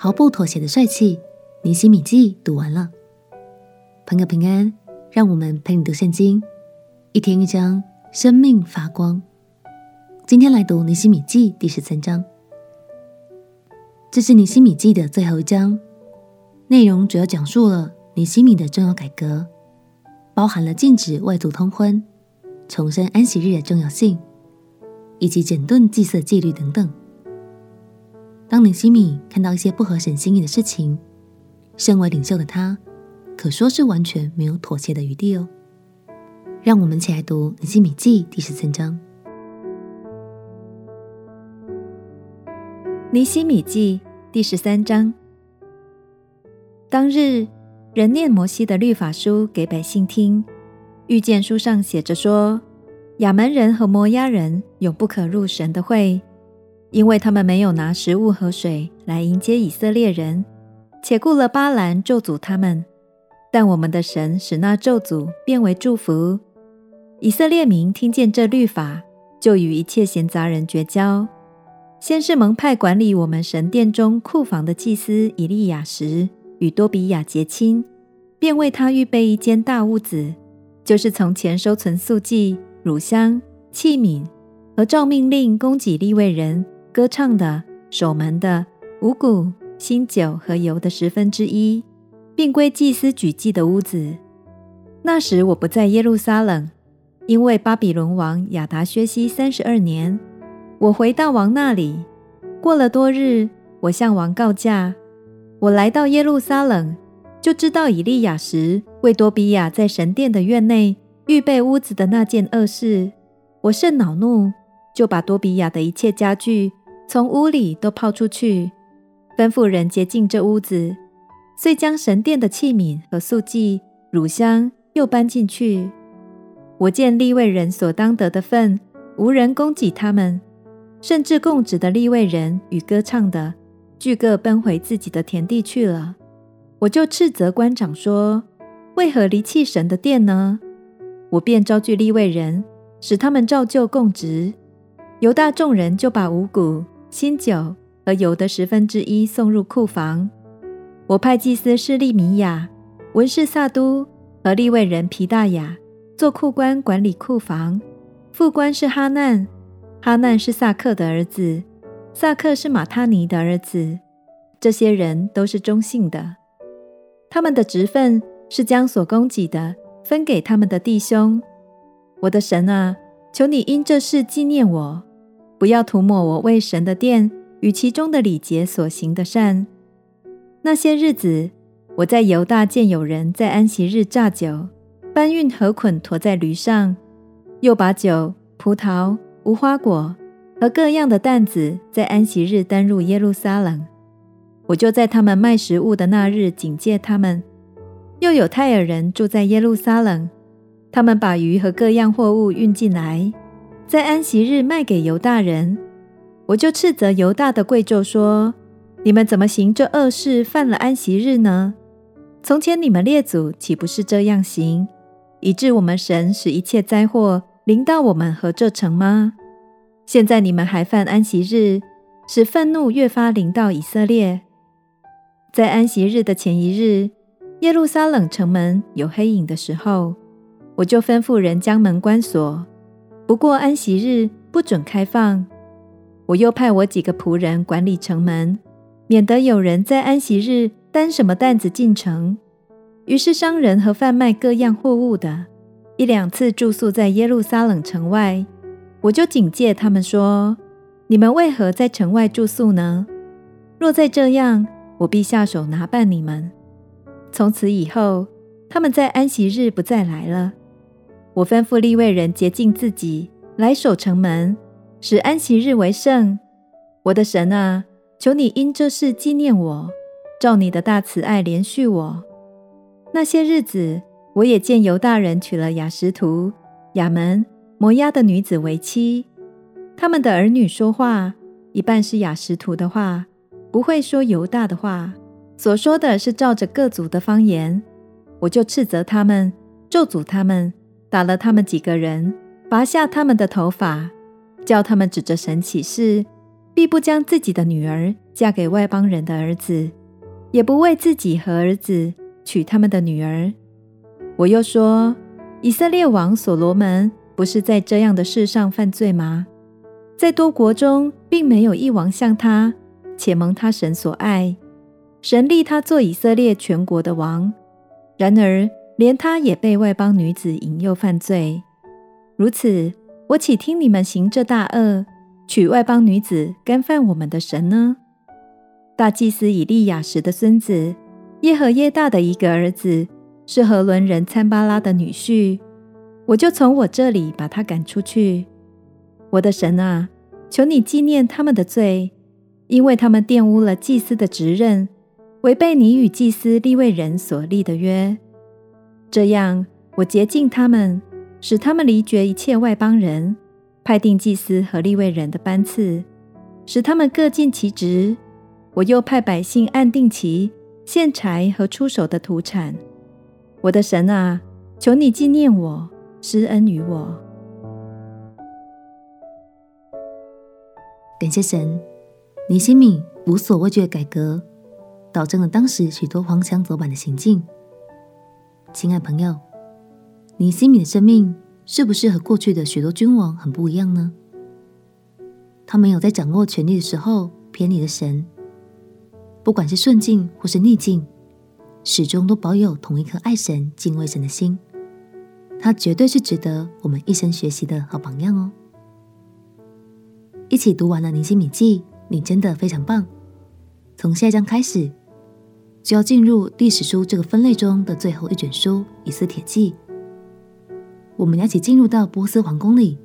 毫不妥协的帅气。尼希米记读完了，朋友平安，让我们陪你读圣经，一天一章，生命发光。今天来读尼希米记第十三章，这是尼希米记的最后一章，内容主要讲述了尼希米的重要改革，包含了禁止外族通婚、重申安息日的重要性，以及整顿祭祀纪律等等。当尼希米看到一些不合神心意的事情，身为领袖的他，可说是完全没有妥协的余地哦。让我们一起来读尼希米记第十三章。尼希米记第十三章。当日，人念摩西的律法书给百姓听，遇见书上写着说：亚扪人和摩押人永不可入神的会。因为他们没有拿食物和水来迎接以色列人，且雇了巴兰咒诅他们，但我们的神使那咒诅变为祝福。以色列民听见这律法，就与一切闲杂人绝交。先是蒙派管理我们神殿中库房的祭司以利亚时与多比亚结亲，便为他预备一间大屋子，就是从前收存素祭、乳香、器皿和照命令供给利未人。歌唱的、守门的、五谷、新酒和油的十分之一，并归祭司举祭的屋子。那时我不在耶路撒冷，因为巴比伦王亚达薛西三十二年，我回到王那里。过了多日，我向王告假。我来到耶路撒冷，就知道以利亚实为多比亚在神殿的院内预备屋子的那件恶事。我甚恼怒，就把多比亚的一切家具。从屋里都抛出去，吩咐人洁净这屋子，遂将神殿的器皿和素祭、乳香又搬进去。我见利未人所当得的份，无人供给他们，甚至供职的利未人与歌唱的，俱各奔回自己的田地去了。我就斥责官长说：“为何离弃神的殿呢？”我便招聚利未人，使他们照旧供职。犹大众人就把五谷。新酒和油的十分之一送入库房。我派祭司施利米亚、文士撒都和利未人皮大雅做库官管理库房。副官是哈难，哈难是撒克的儿子，撒克是马他尼的儿子。这些人都是忠信的。他们的职分是将所供给的分给他们的弟兄。我的神啊，求你因这事纪念我。不要涂抹我为神的殿与其中的礼节所行的善。那些日子，我在犹大见有人在安息日榨酒，搬运禾捆驮在驴上，又把酒、葡萄、无花果和各样的担子在安息日担入耶路撒冷。我就在他们卖食物的那日警戒他们。又有泰尔人住在耶路撒冷，他们把鱼和各样货物运进来。在安息日卖给犹大人，我就斥责犹大的贵胄说：“你们怎么行这恶事，犯了安息日呢？从前你们列祖岂不是这样行，以致我们神使一切灾祸临到我们和这城吗？现在你们还犯安息日，使愤怒越发临到以色列。在安息日的前一日，耶路撒冷城门有黑影的时候，我就吩咐人将门关锁。”不过安息日不准开放。我又派我几个仆人管理城门，免得有人在安息日担什么担子进城。于是商人和贩卖各样货物的，一两次住宿在耶路撒冷城外，我就警戒他们说：“你们为何在城外住宿呢？若再这样，我必下手拿办你们。”从此以后，他们在安息日不再来了。我吩咐利未人洁净自己，来守城门，使安息日为圣。我的神啊，求你因这事纪念我，照你的大慈爱怜恤我。那些日子，我也见犹大人娶了雅实图、亚门、摩押的女子为妻。他们的儿女说话，一半是雅实图的话，不会说犹大的话，所说的是照着各族的方言。我就斥责他们，咒诅他们。打了他们几个人，拔下他们的头发，叫他们指着神起誓，必不将自己的女儿嫁给外邦人的儿子，也不为自己和儿子娶他们的女儿。我又说，以色列王所罗门不是在这样的事上犯罪吗？在多国中，并没有一王像他，且蒙他神所爱，神立他做以色列全国的王。然而，连他也被外邦女子引诱犯罪。如此，我岂听你们行这大恶，娶外邦女子，干犯我们的神呢？大祭司以利亚实的孙子耶和耶大的一个儿子，是和伦人参巴拉的女婿，我就从我这里把他赶出去。我的神啊，求你纪念他们的罪，因为他们玷污了祭司的职任，违背你与祭司利未人所立的约。这样，我洁净他们，使他们离绝一切外邦人，派定祭司和立位人的班次，使他们各尽其职。我又派百姓按定期献柴和出手的土产。我的神啊，求你纪念我，施恩于我。感谢神，尼西米无所畏惧的改革，导正了当时许多荒腔走板的行径。亲爱朋友，尼西米的生命是不是和过去的许多君王很不一样呢？他没有在掌握权力的时候偏离了神，不管是顺境或是逆境，始终都保有同一颗爱神、敬畏神的心。他绝对是值得我们一生学习的好榜样哦！一起读完了《尼西米记》，你真的非常棒。从下一章开始，就要进入历史书这个分类中的最后一卷书《以斯帖记》。我们要一起进入到波斯皇宫里，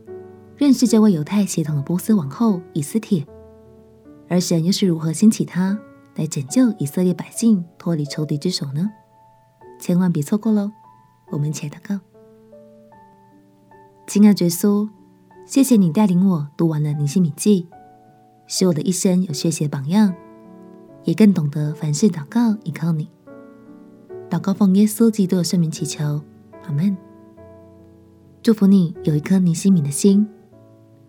认识这位犹太血统的波斯王后以斯帖，而神又是如何兴起她来拯救以色列百姓脱离仇敌之手呢？千万别错过喽！我们一起来祷告。亲爱的耶稣，谢谢你带领我读完了《尼西米记》，使我的一生有学习的榜样。也更懂得凡事祷告，依靠你。祷告奉耶稣基督的圣名祈求，阿门。祝福你有一颗尼西米的心，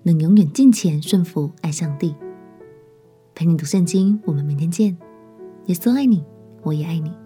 能永远敬虔顺服，爱上帝。陪你读圣经，我们明天见。耶稣爱你，我也爱你。